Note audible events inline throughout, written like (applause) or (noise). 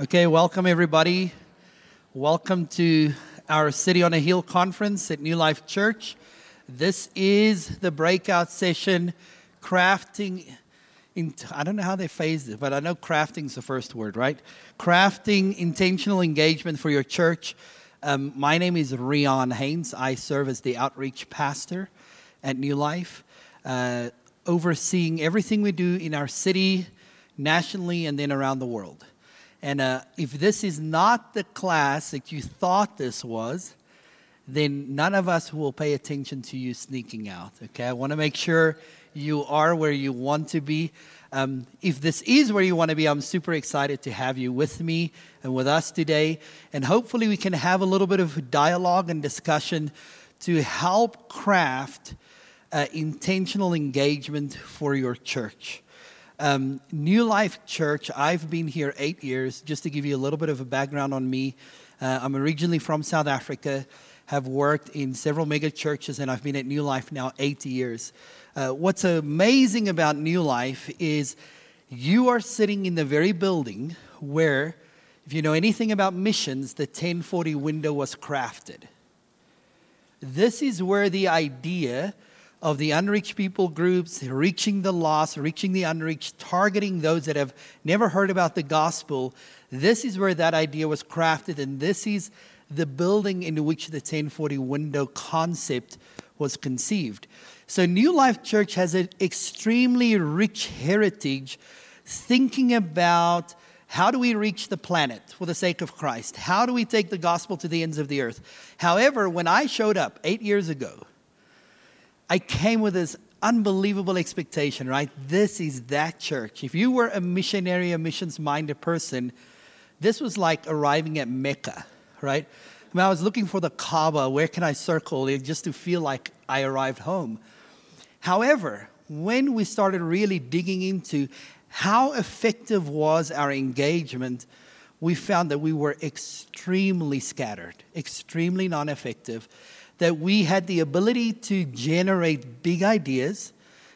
Okay, welcome everybody. Welcome to our City on a Hill conference at New Life Church. This is the breakout session, crafting. In, I don't know how they phrased it, but I know crafting is the first word, right? Crafting intentional engagement for your church. Um, my name is Rion Haynes. I serve as the outreach pastor at New Life, uh, overseeing everything we do in our city, nationally, and then around the world. And uh, if this is not the class that you thought this was, then none of us will pay attention to you sneaking out. Okay, I want to make sure you are where you want to be. Um, if this is where you want to be, I'm super excited to have you with me and with us today. And hopefully, we can have a little bit of dialogue and discussion to help craft uh, intentional engagement for your church. Um, New Life Church, I've been here eight years. Just to give you a little bit of a background on me, uh, I'm originally from South Africa, have worked in several mega churches, and I've been at New Life now eight years. Uh, what's amazing about New Life is you are sitting in the very building where, if you know anything about missions, the 1040 window was crafted. This is where the idea of the unreached people groups, reaching the lost, reaching the unreached, targeting those that have never heard about the gospel. This is where that idea was crafted, and this is the building in which the 1040 window concept was conceived. So, New Life Church has an extremely rich heritage thinking about how do we reach the planet for the sake of Christ? How do we take the gospel to the ends of the earth? However, when I showed up eight years ago, I came with this unbelievable expectation, right? This is that church. If you were a missionary, a missions minded person, this was like arriving at Mecca, right? I mean, I was looking for the Kaaba. Where can I circle it just to feel like I arrived home? However, when we started really digging into how effective was our engagement, we found that we were extremely scattered, extremely non effective that we had the ability to generate big ideas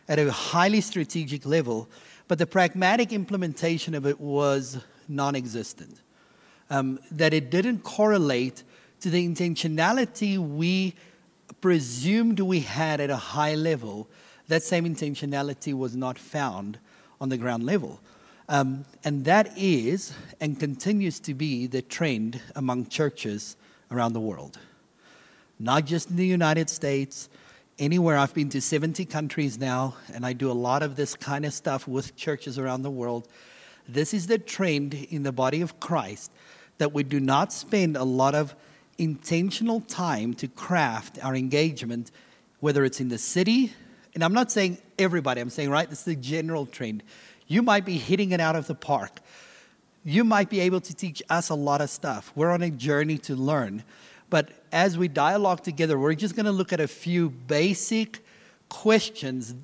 at a highly strategic level, but the pragmatic implementation of it was non existent. Um, that it didn't correlate to the intentionality we presumed we had at a high level. That same intentionality was not found on the ground level. Um, and that is and continues to be the trend among churches around the world not just in the United States, anywhere. I've been to 70 countries now, and I do a lot of this kind of stuff with churches around the world. This is the trend in the body of Christ that we do not spend a lot of intentional time to craft our engagement, whether it's in the city, and I'm not saying everybody, I'm saying, right, this is the general trend. You might be hitting it out of the park. You might be able to teach us a lot of stuff. We're on a journey to learn. But as we dialogue together, we're just going to look at a few basic questions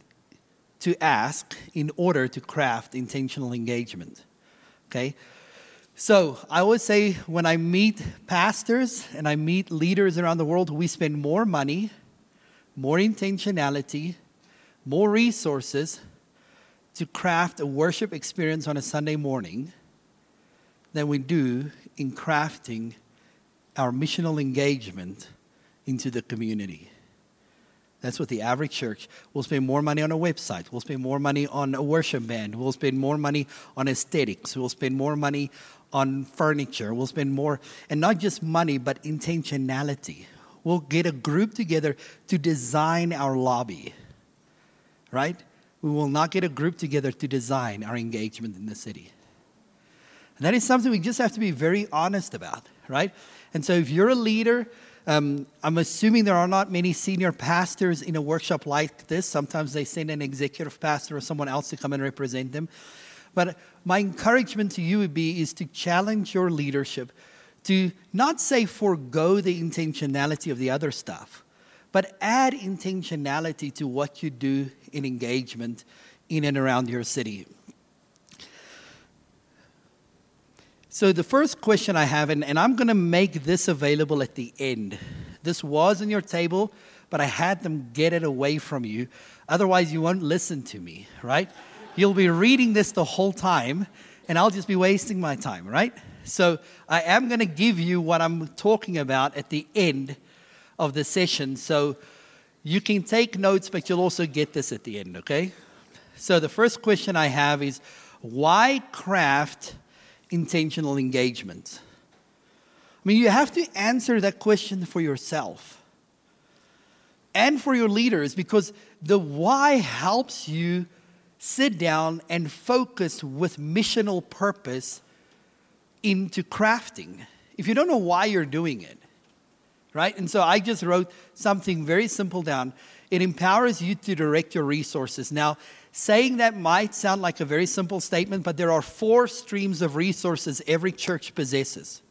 to ask in order to craft intentional engagement. Okay? So, I always say when I meet pastors and I meet leaders around the world, we spend more money, more intentionality, more resources to craft a worship experience on a Sunday morning than we do in crafting our missional engagement into the community. That's what the average church will spend more money on a website. We'll spend more money on a worship band. We'll spend more money on aesthetics. We'll spend more money on furniture. We'll spend more, and not just money, but intentionality. We'll get a group together to design our lobby, right? We will not get a group together to design our engagement in the city. And that is something we just have to be very honest about, right? And so if you're a leader, um, I'm assuming there are not many senior pastors in a workshop like this. Sometimes they send an executive pastor or someone else to come and represent them. But my encouragement to you would be is to challenge your leadership to not say forego the intentionality of the other stuff, but add intentionality to what you do in engagement in and around your city. So, the first question I have, and, and I'm going to make this available at the end. This was on your table, but I had them get it away from you. Otherwise, you won't listen to me, right? You'll be reading this the whole time, and I'll just be wasting my time, right? So I am going to give you what I'm talking about at the end of the session. So you can take notes, but you'll also get this at the end, okay? So the first question I have is why craft intentional engagement? I mean, you have to answer that question for yourself and for your leaders because the why helps you sit down and focus with missional purpose into crafting. If you don't know why you're doing it, right? And so I just wrote something very simple down. It empowers you to direct your resources. Now, saying that might sound like a very simple statement, but there are four streams of resources every church possesses.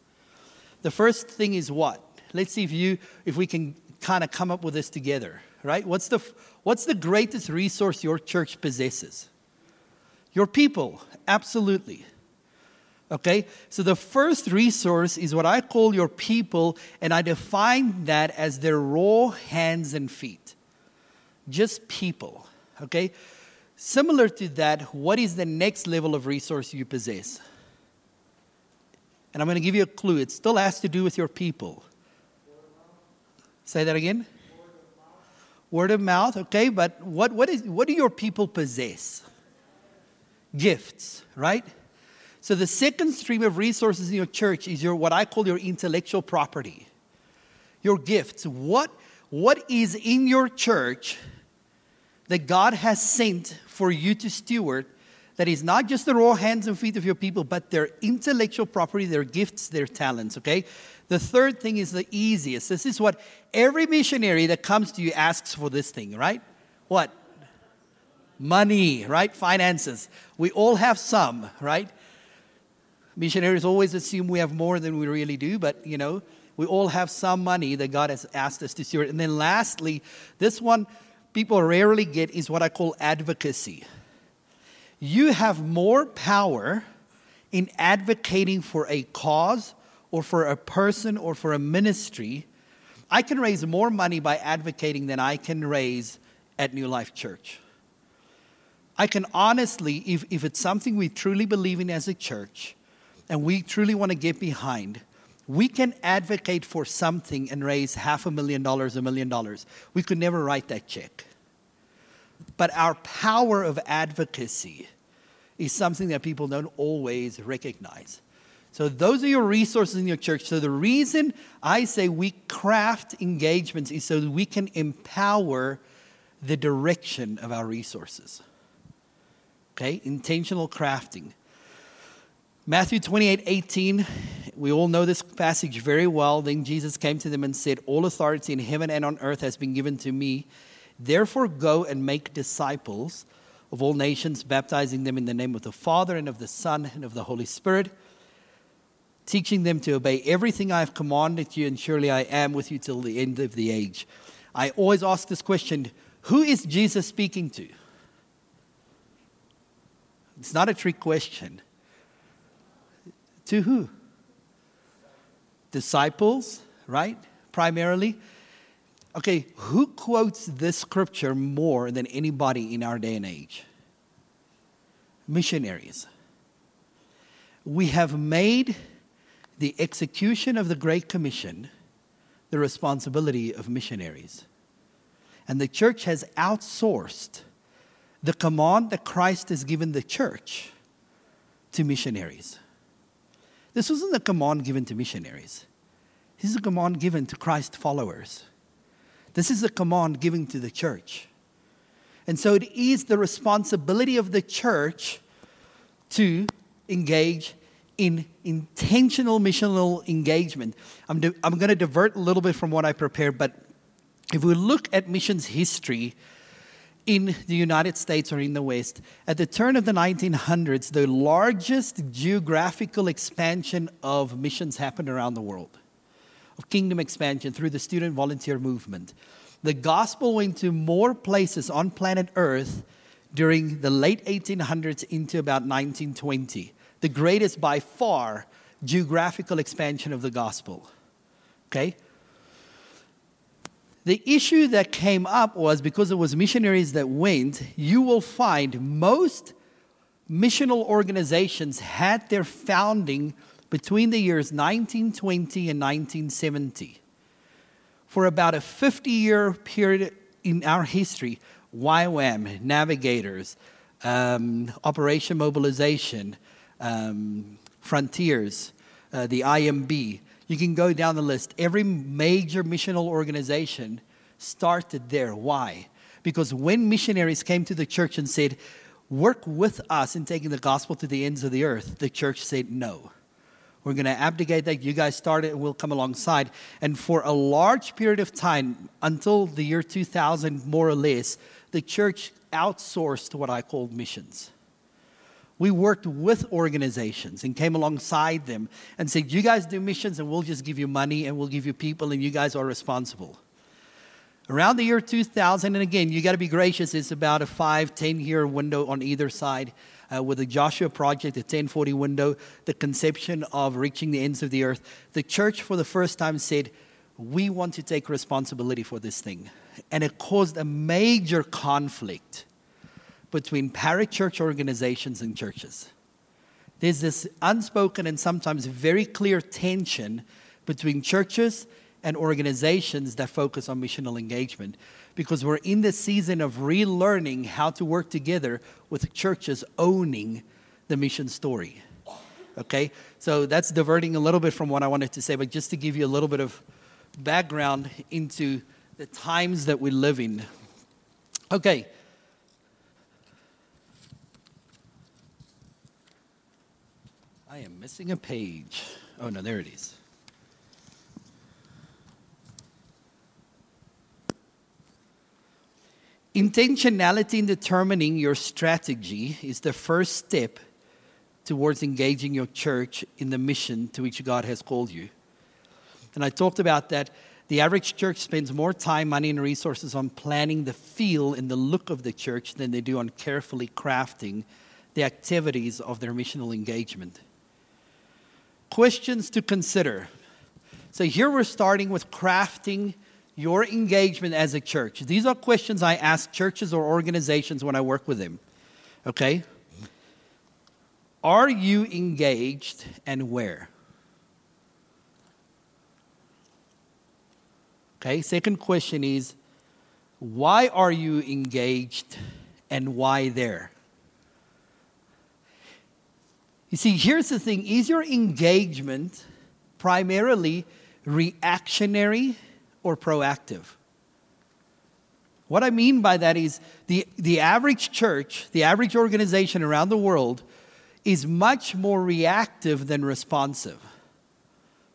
The first thing is what? Let's see if you if we can kind of come up with this together, right? What's the what's the greatest resource your church possesses? Your people, absolutely. Okay? So the first resource is what I call your people, and I define that as their raw hands and feet. Just people. Okay? Similar to that, what is the next level of resource you possess? And I'm going to give you a clue. It still has to do with your people. Say that again. Word of mouth, okay, but what, what, is, what do your people possess? Gifts, right? So the second stream of resources in your church is your what I call your intellectual property. Your gifts. What, what is in your church that God has sent for you to steward that is not just the raw hands and feet of your people, but their intellectual property, their gifts, their talents, okay? The third thing is the easiest. This is what every missionary that comes to you asks for this thing, right? What? Money, right? Finances. We all have some, right? Missionaries always assume we have more than we really do, but you know, we all have some money that God has asked us to steward. And then lastly, this one people rarely get is what I call advocacy you have more power in advocating for a cause or for a person or for a ministry. I can raise more money by advocating than I can raise at New Life Church. I can honestly, if, if it's something we truly believe in as a church and we truly want to get behind, we can advocate for something and raise half a million dollars, a million dollars. We could never write that check. But our power of advocacy is something that people don't always recognize. So, those are your resources in your church. So, the reason I say we craft engagements is so that we can empower the direction of our resources. Okay? Intentional crafting. Matthew 28 18, we all know this passage very well. Then Jesus came to them and said, All authority in heaven and on earth has been given to me. Therefore, go and make disciples of all nations, baptizing them in the name of the Father and of the Son and of the Holy Spirit, teaching them to obey everything I have commanded you, and surely I am with you till the end of the age. I always ask this question who is Jesus speaking to? It's not a trick question. To who? Disciples, right? Primarily. Okay, who quotes this scripture more than anybody in our day and age? Missionaries. We have made the execution of the Great Commission the responsibility of missionaries. And the church has outsourced the command that Christ has given the church to missionaries. This wasn't a command given to missionaries, this is a command given to Christ followers. This is a command given to the church. And so it is the responsibility of the church to engage in intentional missional engagement. I'm, I'm going to divert a little bit from what I prepared, but if we look at missions history in the United States or in the West, at the turn of the 1900s, the largest geographical expansion of missions happened around the world of kingdom expansion through the student volunteer movement. The gospel went to more places on planet Earth during the late 1800s into about 1920. The greatest by far geographical expansion of the gospel. Okay? The issue that came up was because it was missionaries that went, you will find most missional organizations had their founding between the years 1920 and 1970. For about a 50 year period in our history, YWAM, Navigators, um, Operation Mobilization, um, Frontiers, uh, the IMB, you can go down the list. Every major missional organization started there. Why? Because when missionaries came to the church and said, Work with us in taking the gospel to the ends of the earth, the church said, No. We're going to abdicate that. You guys start it, and we'll come alongside. And for a large period of time, until the year 2000, more or less, the church outsourced what I called missions. We worked with organizations and came alongside them and said, You guys do missions, and we'll just give you money and we'll give you people, and you guys are responsible. Around the year 2000, and again, you got to be gracious, it's about a five, 10 year window on either side. Uh, with the Joshua Project, the 1040 window, the conception of reaching the ends of the earth, the church for the first time said, We want to take responsibility for this thing. And it caused a major conflict between parachurch organizations and churches. There's this unspoken and sometimes very clear tension between churches and organizations that focus on missional engagement because we're in the season of relearning how to work together with churches owning the mission story. Okay? So that's diverting a little bit from what I wanted to say, but just to give you a little bit of background into the times that we live in. Okay. I am missing a page. Oh, no, there it is. Intentionality in determining your strategy is the first step towards engaging your church in the mission to which God has called you. And I talked about that. The average church spends more time, money, and resources on planning the feel and the look of the church than they do on carefully crafting the activities of their missional engagement. Questions to consider. So here we're starting with crafting your engagement as a church? These are questions I ask churches or organizations when I work with them. Okay? Are you engaged and where? Okay, second question is why are you engaged and why there? You see, here's the thing is your engagement primarily reactionary or proactive. What I mean by that is the, the average church, the average organization around the world is much more reactive than responsive.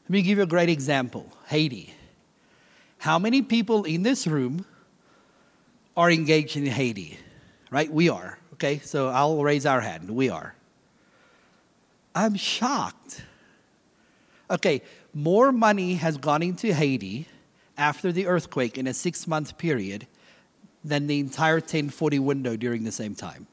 Let me give you a great example Haiti. How many people in this room are engaged in Haiti? Right? We are. Okay, so I'll raise our hand. We are. I'm shocked. Okay, more money has gone into Haiti after the earthquake in a six month period than the entire 1040 window during the same time.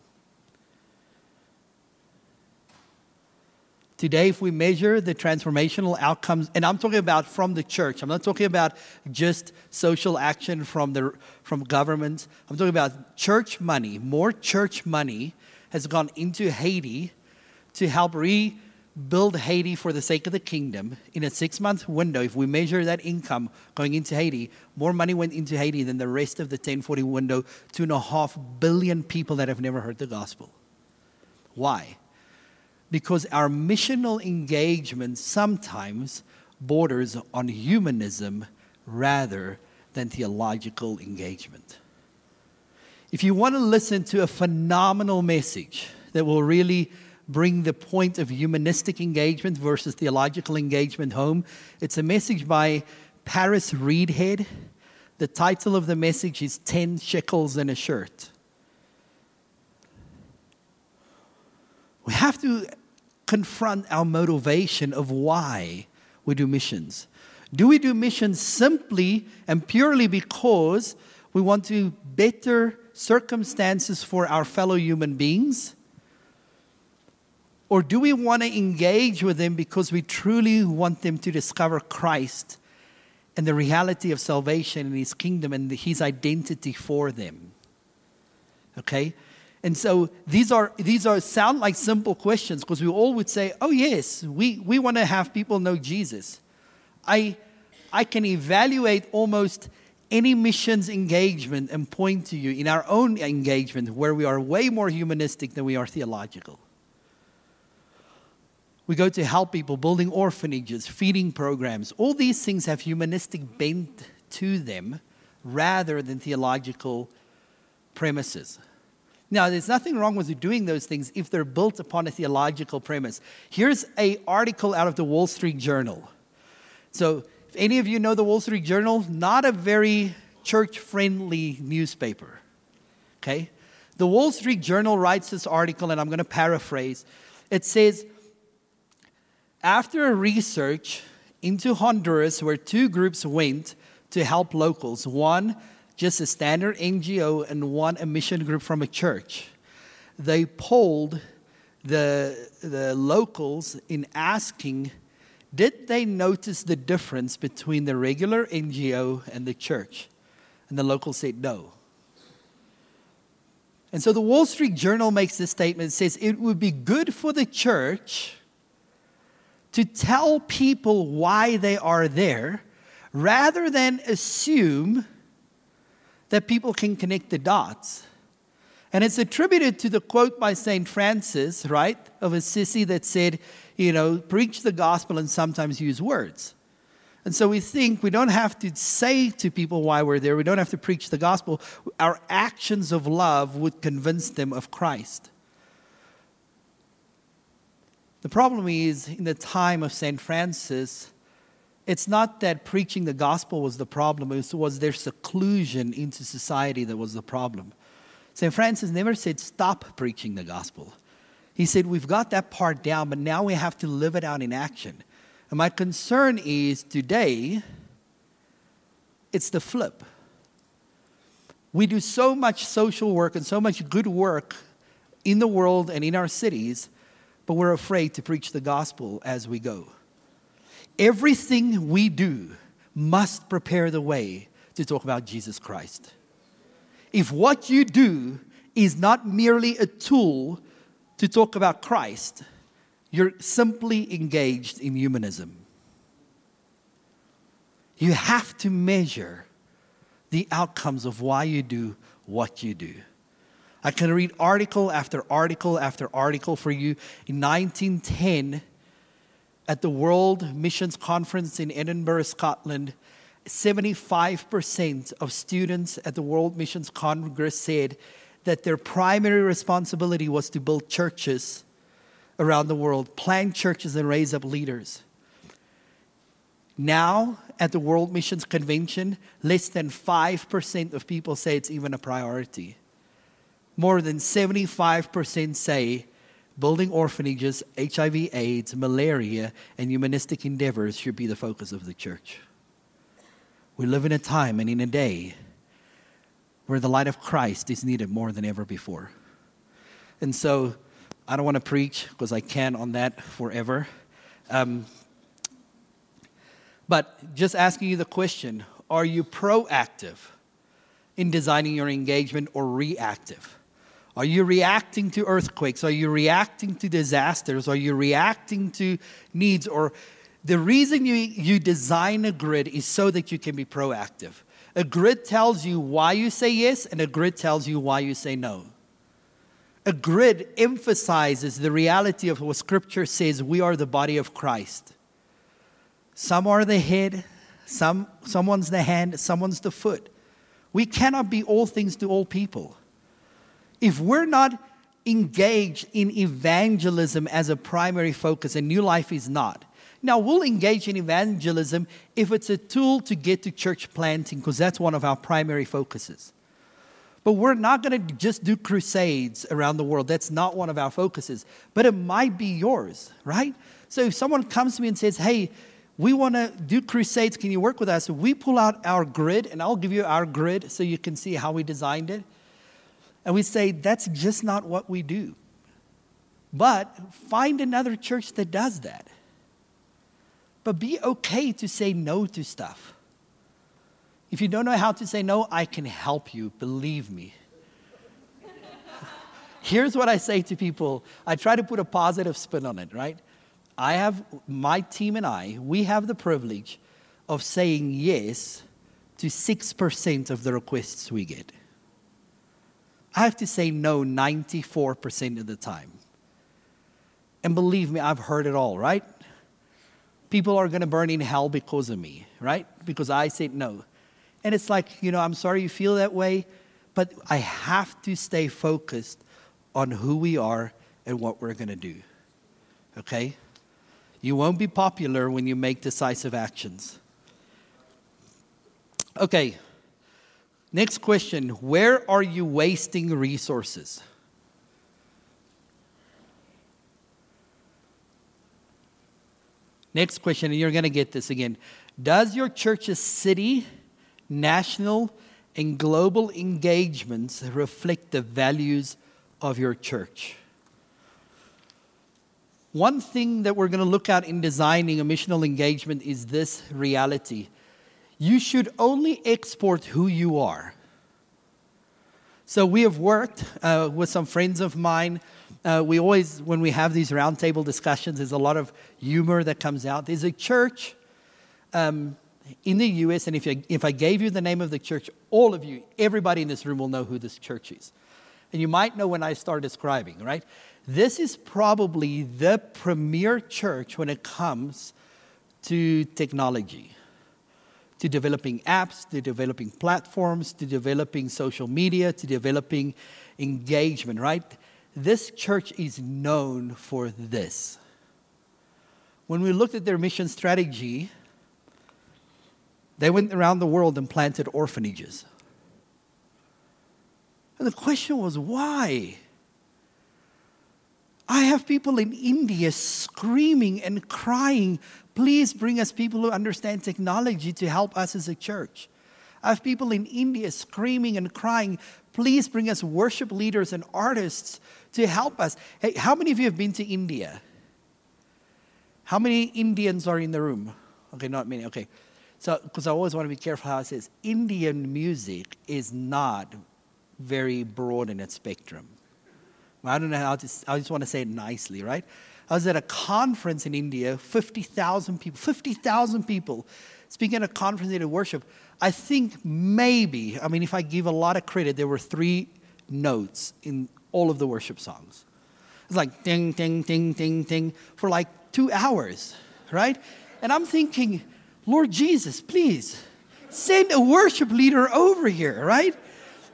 Today, if we measure the transformational outcomes, and I'm talking about from the church, I'm not talking about just social action from, the, from governments. I'm talking about church money. More church money has gone into Haiti to help rebuild Haiti for the sake of the kingdom in a six month window, if we measure that income going into Haiti, more money went into Haiti than the rest of the 1040 window, two and a half billion people that have never heard the gospel. Why? Because our missional engagement sometimes borders on humanism rather than theological engagement. If you want to listen to a phenomenal message that will really bring the point of humanistic engagement versus theological engagement home. It's a message by Paris Reidhead. The title of the message is 10 Shekels in a Shirt. We have to confront our motivation of why we do missions. Do we do missions simply and purely because we want to better circumstances for our fellow human beings? Or do we want to engage with them because we truly want them to discover Christ and the reality of salvation and His kingdom and His identity for them? Okay? And so these are these are sound like simple questions because we all would say, "Oh yes, we, we want to have people know Jesus." I I can evaluate almost any missions engagement and point to you in our own engagement where we are way more humanistic than we are theological. We go to help people, building orphanages, feeding programs. All these things have humanistic bent to them rather than theological premises. Now, there's nothing wrong with doing those things if they're built upon a theological premise. Here's an article out of the Wall Street Journal. So, if any of you know the Wall Street Journal, not a very church friendly newspaper. Okay? The Wall Street Journal writes this article, and I'm going to paraphrase. It says, after a research into Honduras, where two groups went to help locals, one just a standard NGO and one a mission group from a church. They polled the, the locals in asking, did they notice the difference between the regular NGO and the church? And the locals said no. And so the Wall Street Journal makes this statement. Says it would be good for the church to tell people why they are there rather than assume that people can connect the dots. And it's attributed to the quote by St. Francis, right, of Assisi that said, you know, preach the gospel and sometimes use words. And so we think we don't have to say to people why we're there, we don't have to preach the gospel. Our actions of love would convince them of Christ. The problem is, in the time of St. Francis, it's not that preaching the gospel was the problem, it was their seclusion into society that was the problem. St. Francis never said, stop preaching the gospel. He said, we've got that part down, but now we have to live it out in action. And my concern is today, it's the flip. We do so much social work and so much good work in the world and in our cities, but we're afraid to preach the gospel as we go. Everything we do must prepare the way to talk about Jesus Christ. If what you do is not merely a tool to talk about Christ, you're simply engaged in humanism. You have to measure the outcomes of why you do what you do. I can read article after article after article for you. In 1910, at the World Missions Conference in Edinburgh, Scotland, 75% of students at the World Missions Congress said that their primary responsibility was to build churches around the world, plant churches and raise up leaders. Now, at the World Missions Convention, less than 5% of people say it's even a priority. More than 75% say building orphanages, HIV, AIDS, malaria, and humanistic endeavors should be the focus of the church. We live in a time and in a day where the light of Christ is needed more than ever before. And so I don't want to preach because I can on that forever. Um, but just asking you the question are you proactive in designing your engagement or reactive? Are you reacting to earthquakes? Are you reacting to disasters? Are you reacting to needs? Or the reason you, you design a grid is so that you can be proactive. A grid tells you why you say yes, and a grid tells you why you say no. A grid emphasizes the reality of what Scripture says we are the body of Christ. Some are the head, some, someone's the hand, someone's the foot. We cannot be all things to all people if we're not engaged in evangelism as a primary focus, and New Life is not. Now, we'll engage in evangelism if it's a tool to get to church planting, because that's one of our primary focuses. But we're not going to just do crusades around the world. That's not one of our focuses. But it might be yours, right? So if someone comes to me and says, hey, we want to do crusades, can you work with us? We pull out our grid, and I'll give you our grid so you can see how we designed it. And we say, that's just not what we do. But find another church that does that. But be okay to say no to stuff. If you don't know how to say no, I can help you, believe me. (laughs) Here's what I say to people I try to put a positive spin on it, right? I have my team and I, we have the privilege of saying yes to 6% of the requests we get. I have to say no 94% of the time. And believe me, I've heard it all, right? People are going to burn in hell because of me, right? Because I said no. And it's like, you know, I'm sorry you feel that way, but I have to stay focused on who we are and what we're going to do. Okay? You won't be popular when you make decisive actions. Okay, next question Where are you wasting resources? Next question, and you're going to get this again. Does your church's city, national, and global engagements reflect the values of your church? One thing that we're going to look at in designing a missional engagement is this reality you should only export who you are. So we have worked uh, with some friends of mine. Uh, we always, when we have these roundtable discussions, there's a lot of humor that comes out. There's a church um, in the U.S., and if, you, if I gave you the name of the church, all of you, everybody in this room will know who this church is. And you might know when I start describing, right? This is probably the premier church when it comes to technology to developing apps, to developing platforms, to developing social media, to developing engagement, right? This church is known for this. When we looked at their mission strategy, they went around the world and planted orphanages. And the question was, why? I have people in India screaming and crying Please bring us people who understand technology to help us as a church. I have people in India screaming and crying, please bring us worship leaders and artists to help us. Hey, how many of you have been to India? How many Indians are in the room? Okay, not many. Okay. So, because I always want to be careful how it says, Indian music is not very broad in its spectrum. I don't know how to, I just want to say it nicely, right? I was at a conference in India, 50,000 people, 50,000 people speaking at a conference a worship. I think maybe, I mean, if I give a lot of credit, there were three notes in all of the worship songs. It's like ding, ding, ding, ding, ding for like two hours, right? And I'm thinking, Lord Jesus, please send a worship leader over here, right?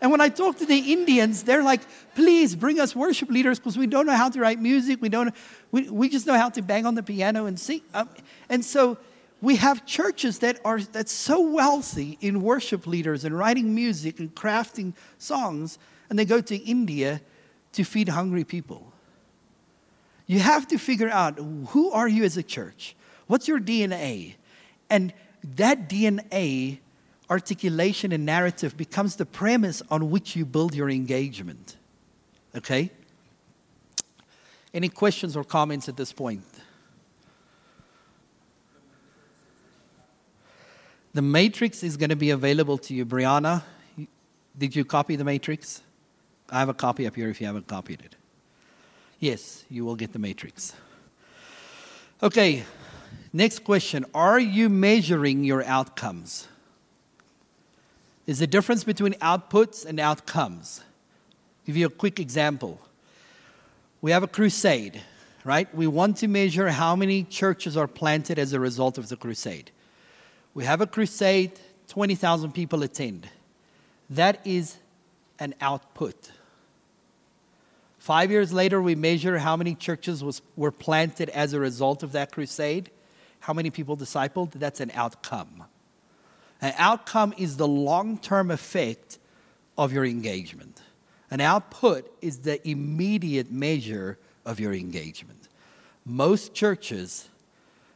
And when I talk to the Indians, they're like, please bring us worship leaders because we don't know how to write music. We, don't, we, we just know how to bang on the piano and sing. Um, and so we have churches that are that's so wealthy in worship leaders and writing music and crafting songs, and they go to India to feed hungry people. You have to figure out who are you as a church? What's your DNA? And that DNA articulation and narrative becomes the premise on which you build your engagement. Okay? Any questions or comments at this point? The matrix is going to be available to you. Brianna, did you copy the matrix? I have a copy up here if you haven't copied it. Yes, you will get the matrix. Okay, next question Are you measuring your outcomes? There's a difference between outputs and outcomes. I'll give you a quick example. We have a crusade, right? We want to measure how many churches are planted as a result of the crusade. We have a crusade, 20,000 people attend. That is an output. Five years later, we measure how many churches was, were planted as a result of that crusade, how many people discipled. That's an outcome. An outcome is the long term effect of your engagement. An output is the immediate measure of your engagement. Most churches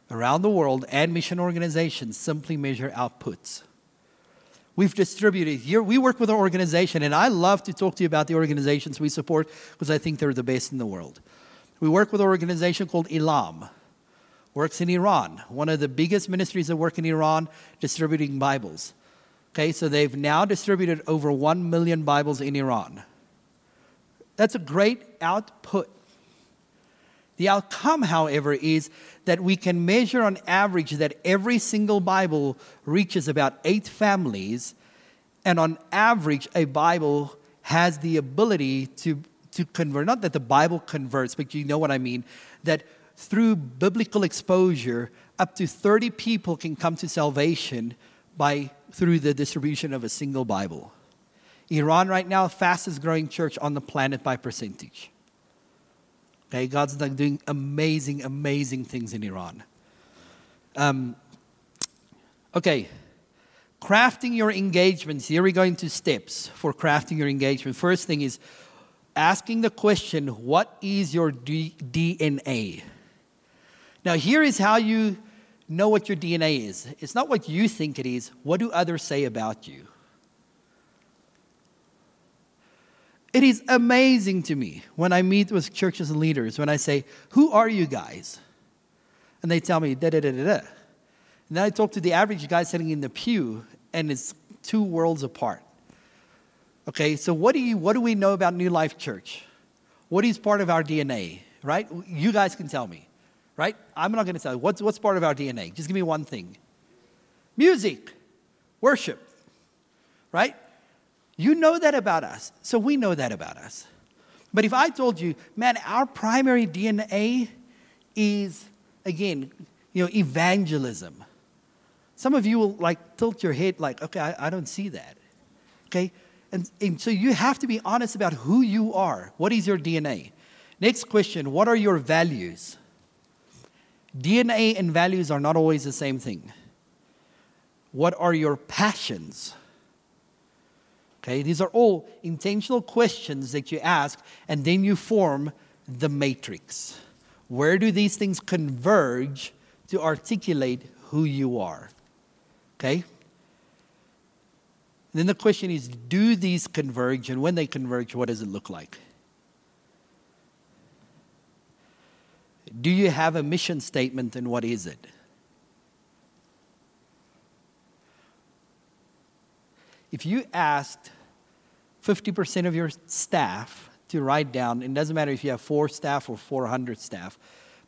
around the world and mission organizations simply measure outputs. We've distributed here, we work with an organization, and I love to talk to you about the organizations we support because I think they're the best in the world. We work with an organization called Elam works in Iran, one of the biggest ministries that work in Iran distributing Bibles. Okay, so they've now distributed over 1 million Bibles in Iran. That's a great output. The outcome, however, is that we can measure on average that every single Bible reaches about eight families, and on average, a Bible has the ability to, to convert. Not that the Bible converts, but you know what I mean. That through biblical exposure, up to 30 people can come to salvation by through the distribution of a single Bible. Iran right now, fastest growing church on the planet by percentage. Okay, God's doing amazing, amazing things in Iran. Um, okay, crafting your engagements. Here we go into steps for crafting your engagement. First thing is asking the question, What is your D- DNA? Now, here is how you know what your DNA is. It's not what you think it is, what do others say about you? It is amazing to me when I meet with churches and leaders, when I say, Who are you guys? And they tell me, da da da da da. And then I talk to the average guy sitting in the pew, and it's two worlds apart. Okay, so what do, you, what do we know about New Life Church? What is part of our DNA, right? You guys can tell me, right? I'm not going to tell you. What's, what's part of our DNA? Just give me one thing music, worship, right? You know that about us, so we know that about us. But if I told you, man, our primary DNA is, again, you know, evangelism. Some of you will like tilt your head like, okay, I, I don't see that. Okay? And, and so you have to be honest about who you are. What is your DNA? Next question What are your values? DNA and values are not always the same thing. What are your passions? Okay, these are all intentional questions that you ask, and then you form the matrix. Where do these things converge to articulate who you are? Okay? then the question is do these converge, and when they converge, what does it look like? Do you have a mission statement, and what is it? If you asked 50% of your staff to write down, it doesn't matter if you have four staff or 400 staff,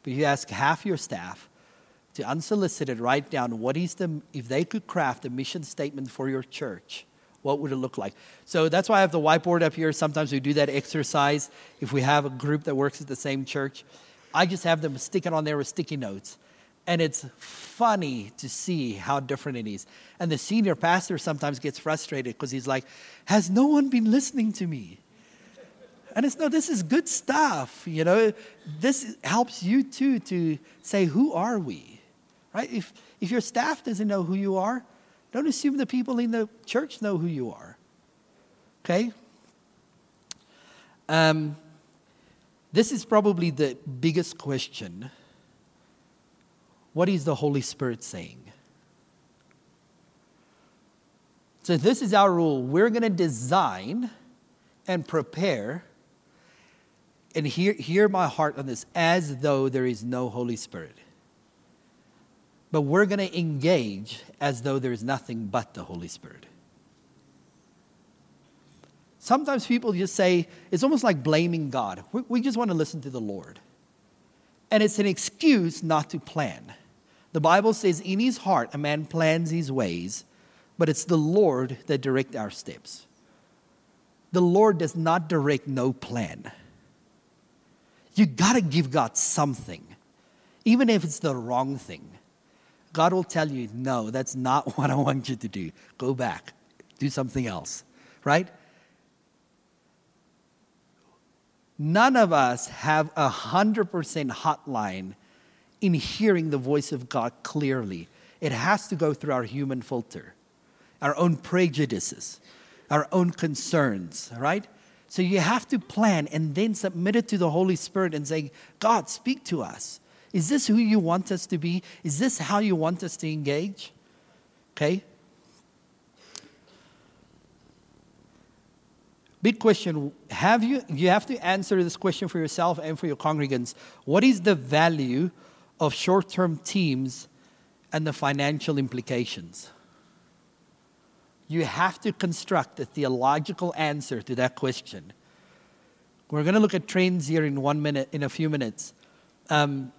but you ask half your staff to unsolicited write down what is the, if they could craft a mission statement for your church, what would it look like? So that's why I have the whiteboard up here. Sometimes we do that exercise if we have a group that works at the same church. I just have them stick it on there with sticky notes. And it's funny to see how different it is. And the senior pastor sometimes gets frustrated because he's like, Has no one been listening to me? And it's no, this is good stuff. You know, this helps you too to say, Who are we? Right? If, if your staff doesn't know who you are, don't assume the people in the church know who you are. Okay? Um, this is probably the biggest question what is the Holy Spirit saying? So, this is our rule. We're going to design and prepare, and hear, hear my heart on this, as though there is no Holy Spirit. But we're going to engage as though there is nothing but the Holy Spirit. Sometimes people just say, it's almost like blaming God. We, we just want to listen to the Lord. And it's an excuse not to plan. The Bible says, in his heart, a man plans his ways, but it's the Lord that directs our steps. The Lord does not direct no plan. You got to give God something, even if it's the wrong thing. God will tell you, no, that's not (laughs) what I want you to do. Go back, do something else, right? None of us have a 100% hotline in hearing the voice of God clearly. It has to go through our human filter, our own prejudices, our own concerns, right? So you have to plan and then submit it to the Holy Spirit and say, God, speak to us. Is this who you want us to be? Is this how you want us to engage? Okay? Big question. Have you you have to answer this question for yourself and for your congregants. What is the value of short term teams and the financial implications. You have to construct a theological answer to that question. We're going to look at trends here in one minute, in a few minutes. Um,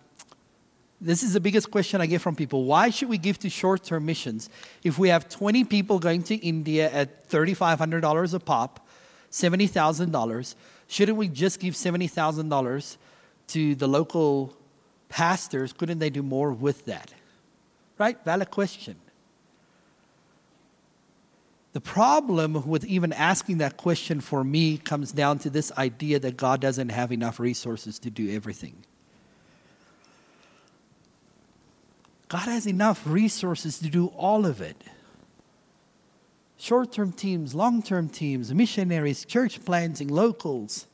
this is the biggest question I get from people. Why should we give to short term missions if we have 20 people going to India at $3,500 a pop, $70,000? Shouldn't we just give $70,000 to the local pastors? Couldn't they do more with that? Right? Valid question. The problem with even asking that question for me comes down to this idea that God doesn't have enough resources to do everything. God has enough resources to do all of it short term teams, long term teams, missionaries, church planting, locals.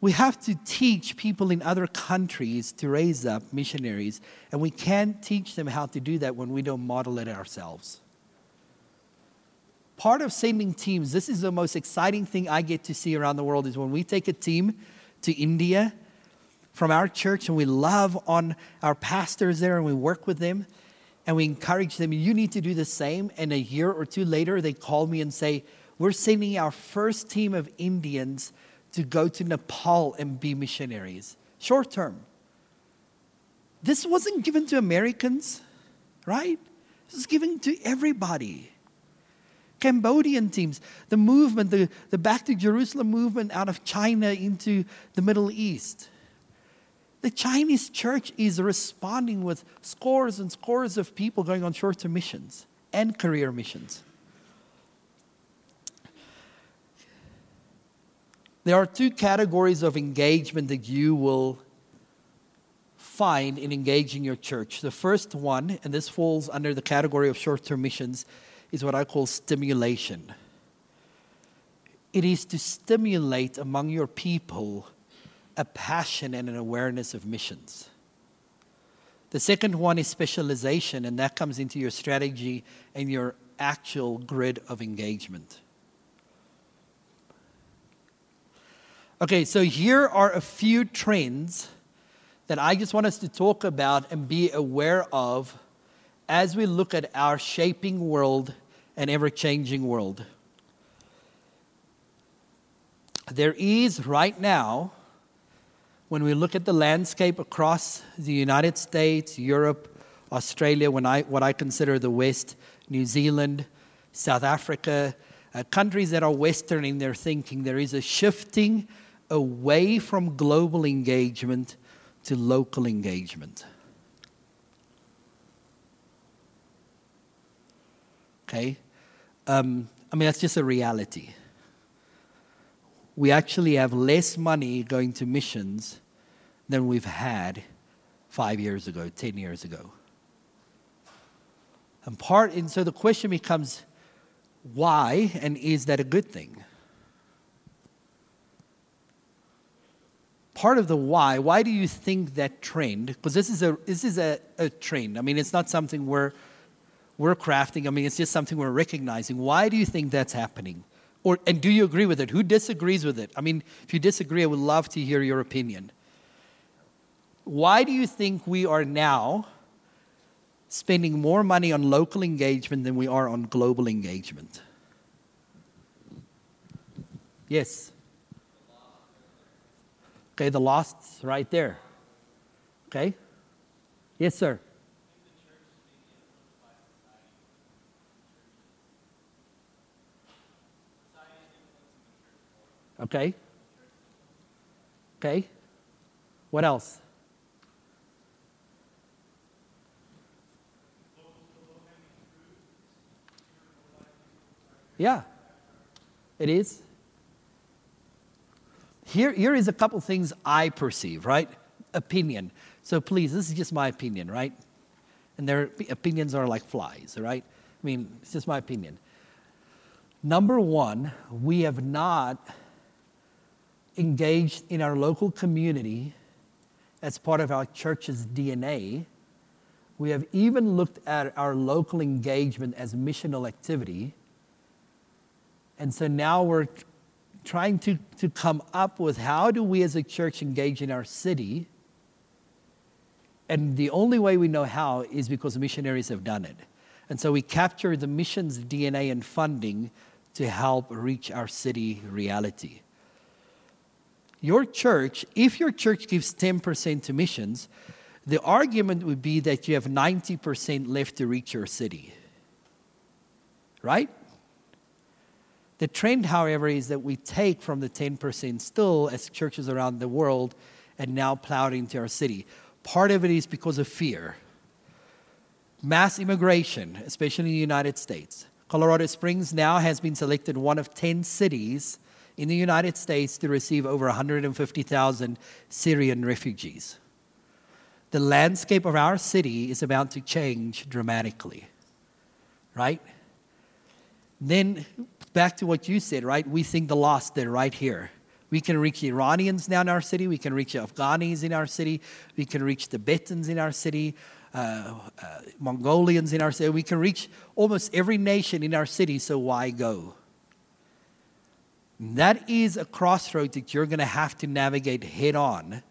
We have to teach people in other countries to raise up missionaries, and we can't teach them how to do that when we don't model it ourselves. Part of sending teams, this is the most exciting thing I get to see around the world, is when we take a team to India from our church and we love on our pastors there and we work with them and we encourage them, you need to do the same. And a year or two later, they call me and say, We're sending our first team of Indians to go to Nepal and be missionaries, short term. This wasn't given to Americans, right? This was given to everybody. Cambodian teams, the movement, the, the Back to Jerusalem movement out of China into the Middle East. The Chinese church is responding with scores and scores of people going on short term missions and career missions. There are two categories of engagement that you will find in engaging your church. The first one, and this falls under the category of short term missions, is what I call stimulation. It is to stimulate among your people a passion and an awareness of missions. The second one is specialization, and that comes into your strategy and your actual grid of engagement. Okay, so here are a few trends that I just want us to talk about and be aware of as we look at our shaping world and ever changing world. There is right now when we look at the landscape across the United States, Europe, Australia, when I, what I consider the West, New Zealand, South Africa, uh, countries that are Western in their thinking, there is a shifting away from global engagement to local engagement. Okay? Um, I mean, that's just a reality we actually have less money going to missions than we've had five years ago, 10 years ago. And part, and so the question becomes why, and is that a good thing? Part of the why, why do you think that trend? Because this is a this is a, a trend. I mean, it's not something we're we're crafting. I mean, it's just something we're recognizing. Why do you think that's happening? Or, and do you agree with it? Who disagrees with it? I mean, if you disagree, I would love to hear your opinion. Why do you think we are now spending more money on local engagement than we are on global engagement? Yes. Okay, the lost's right there. Okay? Yes, sir. Okay? Okay? What else? Yeah, it is. Here, here is a couple things I perceive, right? Opinion. So please, this is just my opinion, right? And their opinions are like flies, right? I mean, it's just my opinion. Number one, we have not engaged in our local community as part of our church's DNA. We have even looked at our local engagement as missional activity. And so now we're trying to, to come up with how do we as a church engage in our city? And the only way we know how is because missionaries have done it. And so we capture the missions DNA and funding to help reach our city reality. Your church, if your church gives 10% to missions, the argument would be that you have 90% left to reach your city. Right? The trend, however, is that we take from the 10% still as churches around the world and now plow it into our city. Part of it is because of fear. Mass immigration, especially in the United States. Colorado Springs now has been selected one of 10 cities in the United States to receive over 150,000 Syrian refugees. The landscape of our city is about to change dramatically, right? Then, back to what you said, right? We think the lost, they're right here. We can reach Iranians now in our city. We can reach Afghanis in our city. We can reach Tibetans in our city, uh, uh, Mongolians in our city. We can reach almost every nation in our city, so why go? That is a crossroad that you're going to have to navigate head on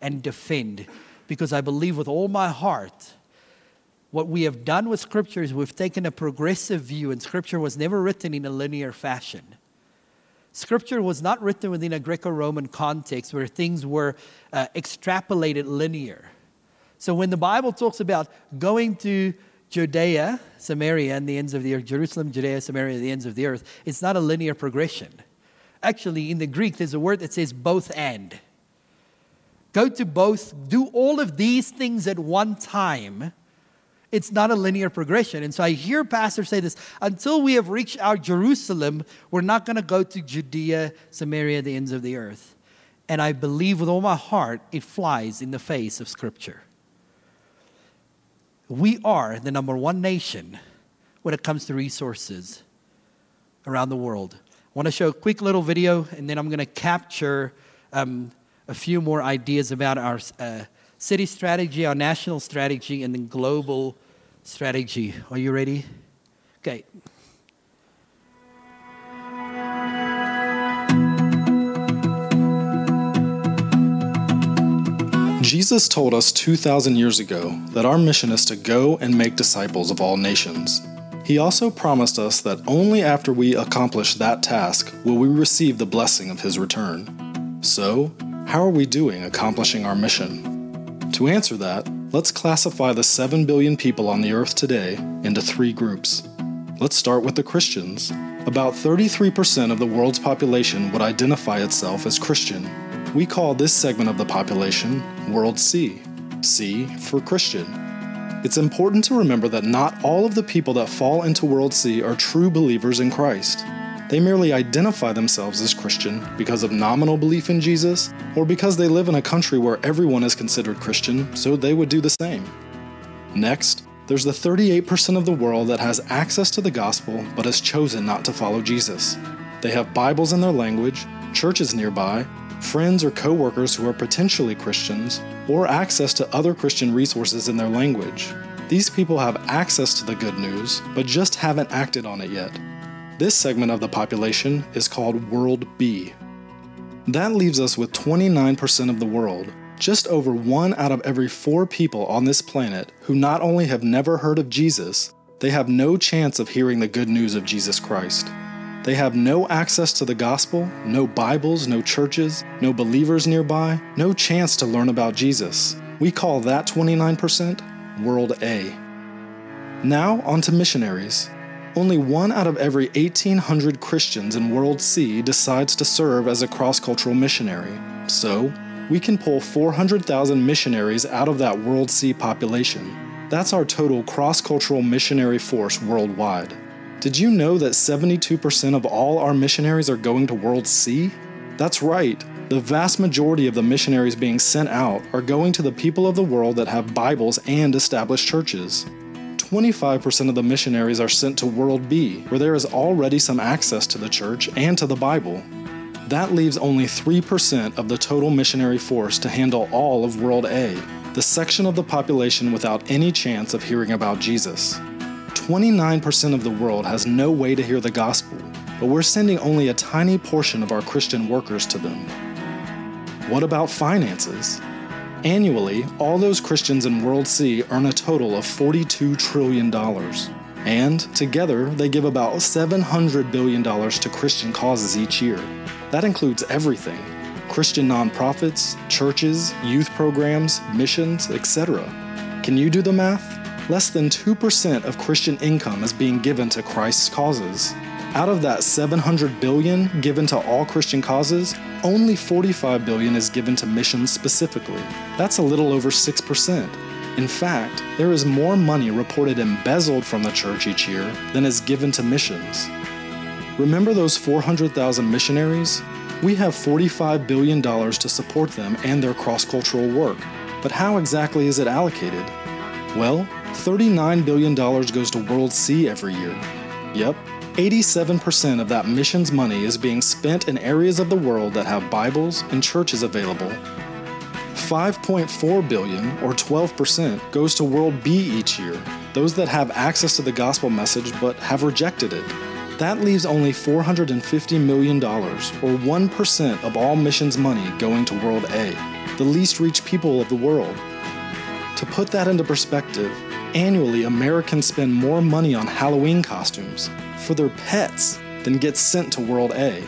and defend because I believe with all my heart what we have done with Scripture is we've taken a progressive view, and Scripture was never written in a linear fashion. Scripture was not written within a Greco Roman context where things were uh, extrapolated linear. So when the Bible talks about going to Judea, Samaria, and the ends of the earth, Jerusalem, Judea, Samaria, the ends of the earth, it's not a linear progression. Actually, in the Greek, there's a word that says both and. Go to both, do all of these things at one time. It's not a linear progression. And so I hear pastors say this until we have reached our Jerusalem, we're not going to go to Judea, Samaria, the ends of the earth. And I believe with all my heart it flies in the face of Scripture. We are the number one nation when it comes to resources around the world. I want to show a quick little video, and then I'm going to capture um, a few more ideas about our uh, city strategy, our national strategy, and then global strategy. Are you ready? Okay. Jesus told us 2,000 years ago that our mission is to go and make disciples of all nations. He also promised us that only after we accomplish that task will we receive the blessing of His return. So, how are we doing accomplishing our mission? To answer that, let's classify the 7 billion people on the earth today into three groups. Let's start with the Christians. About 33% of the world's population would identify itself as Christian. We call this segment of the population World C, C for Christian. It's important to remember that not all of the people that fall into World C are true believers in Christ. They merely identify themselves as Christian because of nominal belief in Jesus, or because they live in a country where everyone is considered Christian, so they would do the same. Next, there's the 38% of the world that has access to the gospel but has chosen not to follow Jesus. They have Bibles in their language, churches nearby, friends or coworkers who are potentially Christians, or access to other Christian resources in their language. These people have access to the good news, but just haven't acted on it yet. This segment of the population is called World B. That leaves us with 29% of the world, just over one out of every four people on this planet who not only have never heard of Jesus, they have no chance of hearing the good news of Jesus Christ. They have no access to the gospel, no Bibles, no churches, no believers nearby, no chance to learn about Jesus. We call that 29% World A. Now, on to missionaries. Only one out of every 1,800 Christians in World C decides to serve as a cross cultural missionary. So, we can pull 400,000 missionaries out of that World C population. That's our total cross cultural missionary force worldwide. Did you know that 72% of all our missionaries are going to World C? That's right. The vast majority of the missionaries being sent out are going to the people of the world that have Bibles and established churches. 25% of the missionaries are sent to World B, where there is already some access to the church and to the Bible. That leaves only 3% of the total missionary force to handle all of World A, the section of the population without any chance of hearing about Jesus. 29% of the world has no way to hear the gospel, but we're sending only a tiny portion of our Christian workers to them. What about finances? Annually, all those Christians in World C earn a total of $42 trillion. And together, they give about $700 billion to Christian causes each year. That includes everything Christian nonprofits, churches, youth programs, missions, etc. Can you do the math? Less than 2% of Christian income is being given to Christ's causes. Out of that 700 billion given to all Christian causes, only 45 billion is given to missions specifically. That's a little over 6%. In fact, there is more money reported embezzled from the church each year than is given to missions. Remember those 400,000 missionaries? We have $45 billion to support them and their cross cultural work. But how exactly is it allocated? Well, $39 billion goes to World C every year. Yep, 87% of that missions money is being spent in areas of the world that have Bibles and churches available. 5.4 billion or 12% goes to World B each year, those that have access to the gospel message but have rejected it. That leaves only $450 million, or 1% of all missions money, going to World A, the least reached people of the world. To put that into perspective, annually Americans spend more money on Halloween costumes for their pets than gets sent to World A.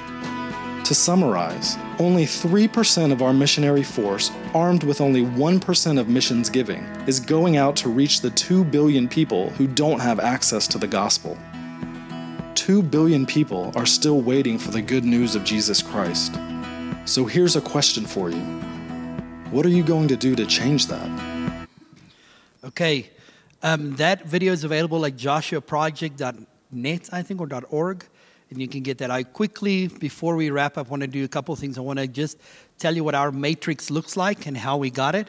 To summarize, only 3% of our missionary force, armed with only 1% of missions giving, is going out to reach the 2 billion people who don't have access to the gospel. 2 billion people are still waiting for the good news of Jesus Christ. So here's a question for you What are you going to do to change that? Okay, um, that video is available at joshuaproject.net, I think, or .org, and you can get that. I quickly, before we wrap up, want to do a couple things. I want to just tell you what our matrix looks like and how we got it.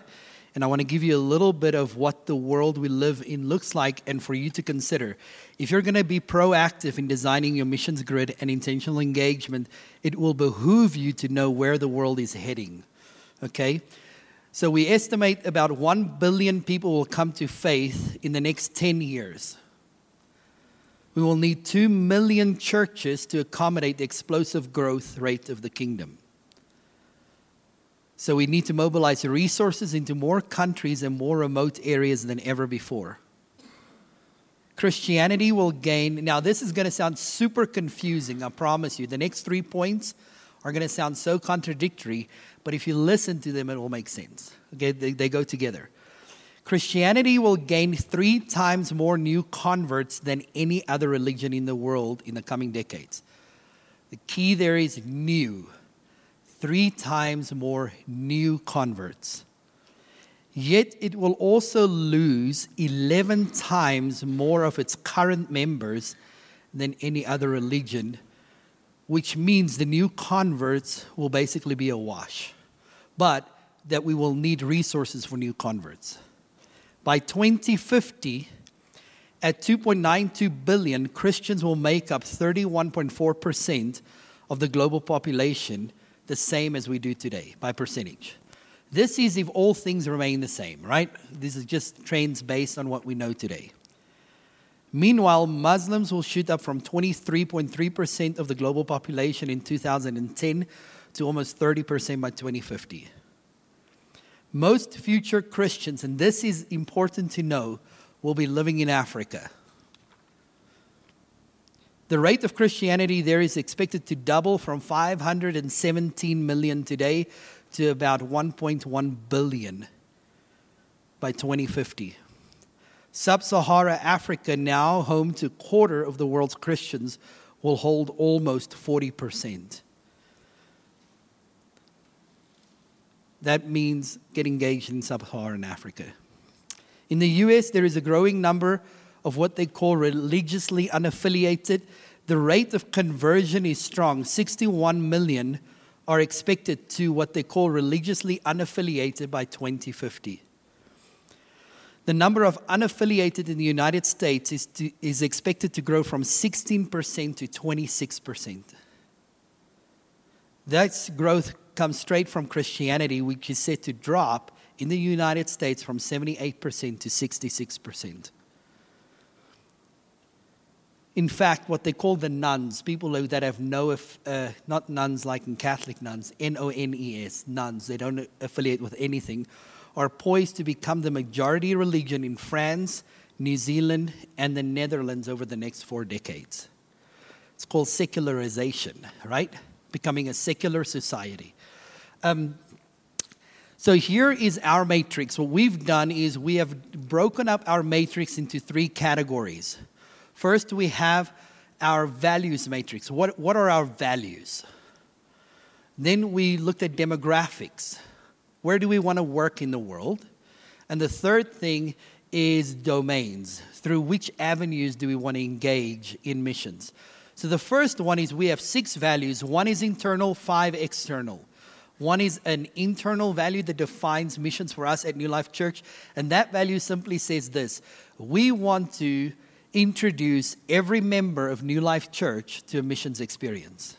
And I want to give you a little bit of what the world we live in looks like and for you to consider. If you're going to be proactive in designing your missions grid and intentional engagement, it will behoove you to know where the world is heading. Okay? So we estimate about 1 billion people will come to faith in the next 10 years. We will need 2 million churches to accommodate the explosive growth rate of the kingdom. So we need to mobilize resources into more countries and more remote areas than ever before. Christianity will gain. Now, this is going to sound super confusing, I promise you. The next three points are going to sound so contradictory, but if you listen to them, it will make sense. Okay, they, they go together. Christianity will gain three times more new converts than any other religion in the world in the coming decades. The key there is new three times more new converts. Yet it will also lose 11 times more of its current members than any other religion, which means the new converts will basically be a wash, but that we will need resources for new converts. By 2050, at 2.92 billion, Christians will make up 31.4% of the global population the same as we do today by percentage. This is if all things remain the same, right? This is just trends based on what we know today. Meanwhile, Muslims will shoot up from 23.3% of the global population in 2010 to almost 30% by 2050. Most future Christians, and this is important to know, will be living in Africa. The rate of Christianity there is expected to double from 517 million today to about 1.1 billion by 2050. Sub Sahara Africa, now home to a quarter of the world's Christians, will hold almost 40%. That means get engaged in Sub Saharan Africa. In the US, there is a growing number of what they call religiously unaffiliated. The rate of conversion is strong. 61 million are expected to what they call religiously unaffiliated by 2050. The number of unaffiliated in the United States is, to, is expected to grow from 16% to 26%. That growth comes straight from Christianity, which is set to drop in the United States from 78% to 66%. In fact, what they call the nones, people that have no, uh, not nuns like in Catholic nuns, N O N E S, nones, they don't affiliate with anything, are poised to become the majority religion in France New Zealand, and the Netherlands over the next four decades. It's called secularization, right? Becoming a secular society. Um, so here is our matrix. What we've done is we have broken up our matrix into three categories. First, we have our values matrix. What, what are our values? Then we looked at demographics. Where do we want to work in the world? And the third thing is domains. Through which avenues do we want to engage in missions? So the first one is we have six values. One is internal, five external. One is an internal value that defines missions for us at New Life Church. And that value simply says this we want to introduce every member of New Life Church to a missions experience.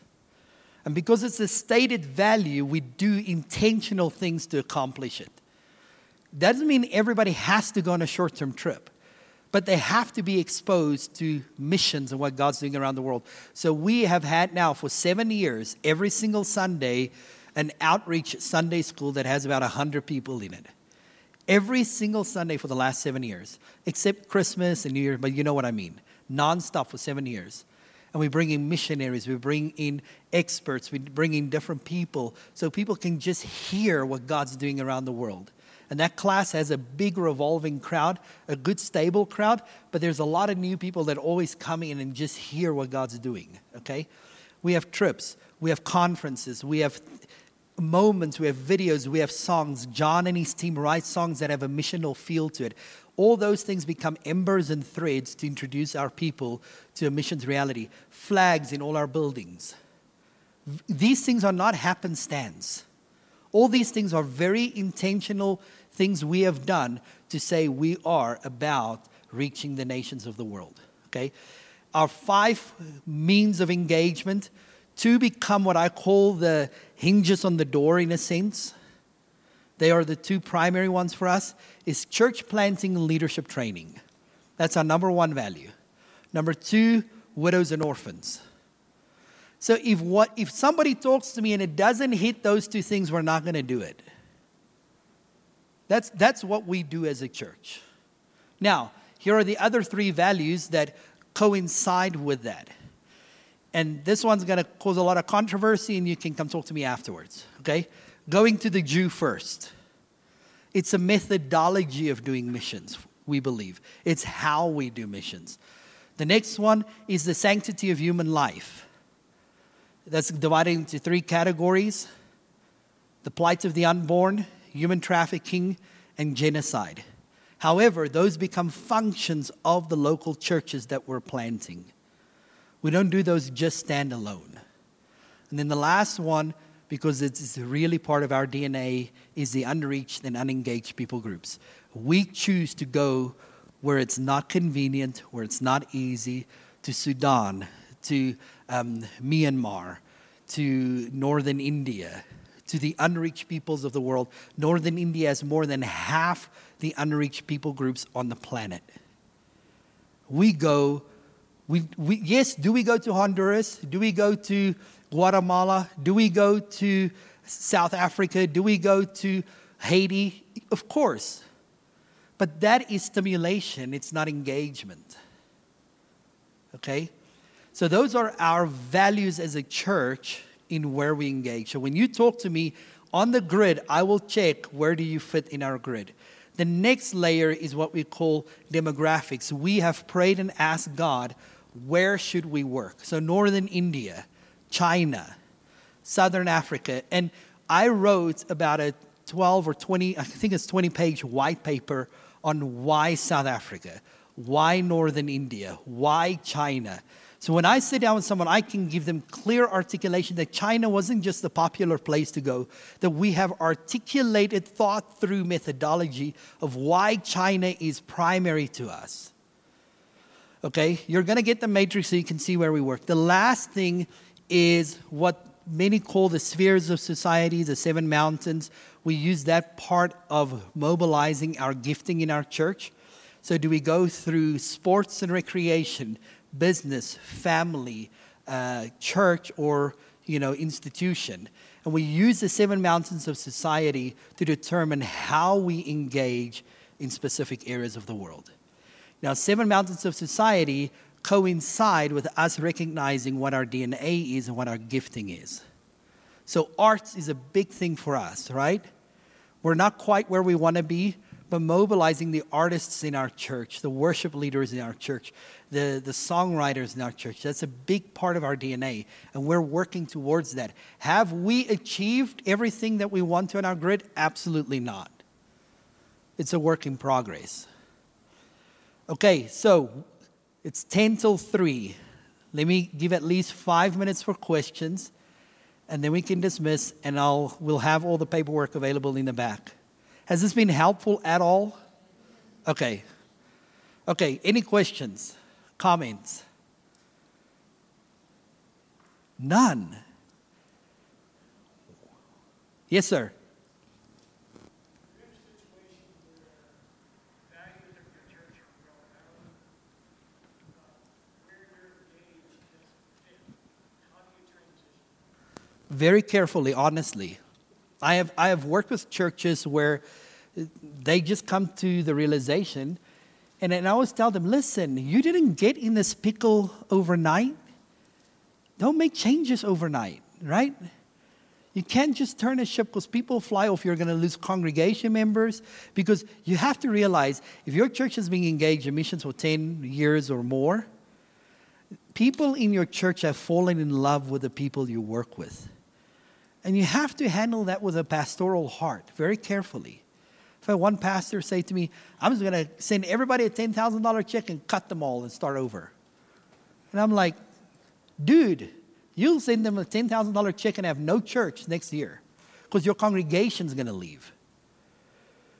And because it's a stated value, we do intentional things to accomplish it. Doesn't mean everybody has to go on a short term trip, but they have to be exposed to missions and what God's doing around the world. So we have had now for seven years, every single Sunday, an outreach Sunday school that has about 100 people in it. Every single Sunday for the last seven years, except Christmas and New Year, but you know what I mean. Nonstop for seven years and we bring in missionaries, we bring in experts, we bring in different people so people can just hear what God's doing around the world. And that class has a big revolving crowd, a good stable crowd, but there's a lot of new people that always come in and just hear what God's doing, okay? We have trips, we have conferences, we have moments, we have videos, we have songs. John and his team write songs that have a missional feel to it. All those things become embers and threads to introduce our people to a missions reality. Flags in all our buildings. These things are not happenstance. All these things are very intentional things we have done to say we are about reaching the nations of the world. Okay? Our five means of engagement to become what I call the hinges on the door in a sense they are the two primary ones for us is church planting and leadership training. That's our number one value. Number two, widows and orphans. So if what if somebody talks to me and it doesn't hit those two things, we're not going to do it. That's that's what we do as a church. Now, here are the other three values that coincide with that. And this one's going to cause a lot of controversy and you can come talk to me afterwards, okay? Going to the Jew first. It's a methodology of doing missions, we believe. It's how we do missions. The next one is the sanctity of human life. That's divided into three categories the plight of the unborn, human trafficking, and genocide. However, those become functions of the local churches that we're planting. We don't do those just stand alone. And then the last one because it's really part of our DNA is the unreached and unengaged people groups. We choose to go where it's not convenient, where it's not easy, to Sudan, to um, Myanmar, to northern India, to the unreached peoples of the world. Northern India has more than half the unreached people groups on the planet. We go, we, we, yes, do we go to Honduras? Do we go to Guatemala? Do we go to South Africa? Do we go to Haiti? Of course. But that is stimulation, it's not engagement. Okay? So, those are our values as a church in where we engage. So, when you talk to me on the grid, I will check where do you fit in our grid. The next layer is what we call demographics. We have prayed and asked God, where should we work? So, Northern India, China, Southern Africa. And I wrote about a 12 or 20, I think it's 20 page white paper on why South Africa, why Northern India, why China. So when I sit down with someone, I can give them clear articulation that China wasn't just a popular place to go, that we have articulated, thought through methodology of why China is primary to us. Okay, you're gonna get the matrix so you can see where we work. The last thing is what many call the spheres of society, the seven mountains. We use that part of mobilizing our gifting in our church. So, do we go through sports and recreation, business, family, uh, church, or you know institution? And we use the seven mountains of society to determine how we engage in specific areas of the world. Now, Seven Mountains of Society coincide with us recognizing what our DNA is and what our gifting is. So, arts is a big thing for us, right? We're not quite where we want to be, but mobilizing the artists in our church, the worship leaders in our church, the, the songwriters in our church, that's a big part of our DNA, and we're working towards that. Have we achieved everything that we want to in our grid? Absolutely not. It's a work in progress. Okay, so it's 10 till 3. Let me give at least five minutes for questions and then we can dismiss, and I'll, we'll have all the paperwork available in the back. Has this been helpful at all? Okay. Okay, any questions, comments? None. Yes, sir. Very carefully, honestly. I have, I have worked with churches where they just come to the realization, and, and I always tell them listen, you didn't get in this pickle overnight. Don't make changes overnight, right? You can't just turn a ship because people fly off. You're going to lose congregation members because you have to realize if your church has been engaged in missions for 10 years or more, people in your church have fallen in love with the people you work with. And you have to handle that with a pastoral heart very carefully. If I had one pastor say to me, I'm just going to send everybody a $10,000 check and cut them all and start over. And I'm like, dude, you'll send them a $10,000 check and have no church next year because your congregation's going to leave.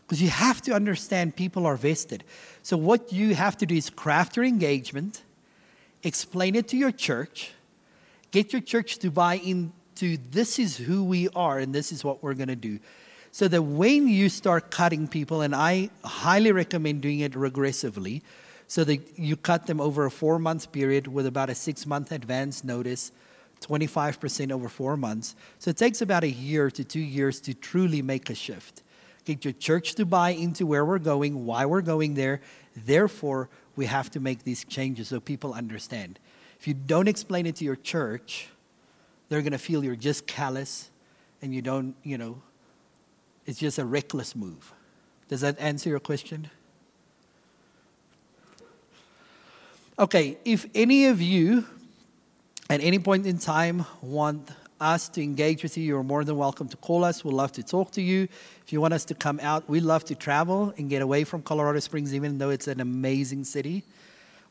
Because you have to understand people are vested. So, what you have to do is craft your engagement, explain it to your church, get your church to buy in to this is who we are and this is what we're going to do. So that when you start cutting people, and I highly recommend doing it regressively, so that you cut them over a four month period with about a six month advance notice, 25% over four months. So it takes about a year to two years to truly make a shift. Get your church to buy into where we're going, why we're going there. Therefore, we have to make these changes so people understand. If you don't explain it to your church, they're going to feel you're just callous and you don't, you know, it's just a reckless move. Does that answer your question? Okay, if any of you at any point in time want us to engage with you, you're more than welcome to call us. We'd love to talk to you. If you want us to come out, we love to travel and get away from Colorado Springs, even though it's an amazing city.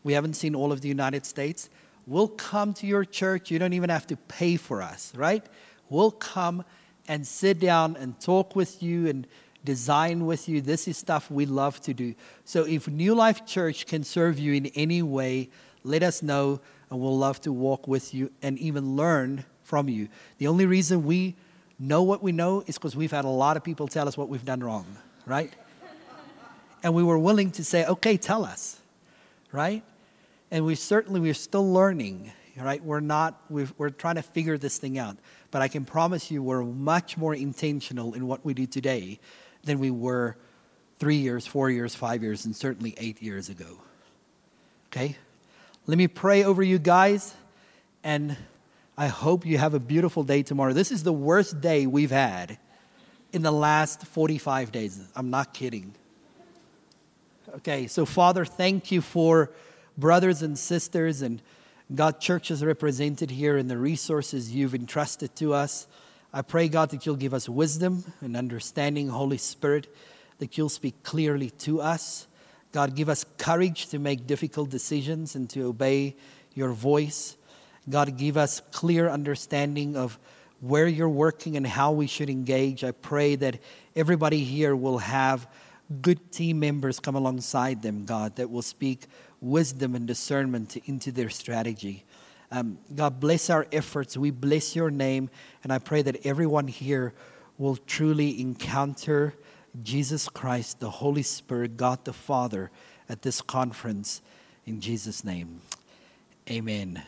We haven't seen all of the United States. We'll come to your church. You don't even have to pay for us, right? We'll come and sit down and talk with you and design with you. This is stuff we love to do. So if New Life Church can serve you in any way, let us know and we'll love to walk with you and even learn from you. The only reason we know what we know is because we've had a lot of people tell us what we've done wrong, right? and we were willing to say, okay, tell us, right? And we certainly we're still learning right? We're not we are trying to figure this thing out. But i can promise you we're much more intentional in what we do today than we were three years four years five years and certainly eight years ago. Okay? Let me pray over you guys and i hope you have a beautiful day tomorrow. This is the worst day we've had in the last 45 days. I'm not kidding. Okay so father thank you for brothers and sisters and God churches represented here and the resources you've entrusted to us. I pray, God, that you'll give us wisdom and understanding, Holy Spirit, that you'll speak clearly to us. God, give us courage to make difficult decisions and to obey your voice. God, give us clear understanding of where you're working and how we should engage. I pray that everybody here will have good team members come alongside them, God, that will speak wisdom and discernment into their strategy. Um, God, bless our efforts. We bless your name. And I pray that everyone here will truly encounter Jesus Christ, the Holy Spirit, God the Father, at this conference. In Jesus' name, amen.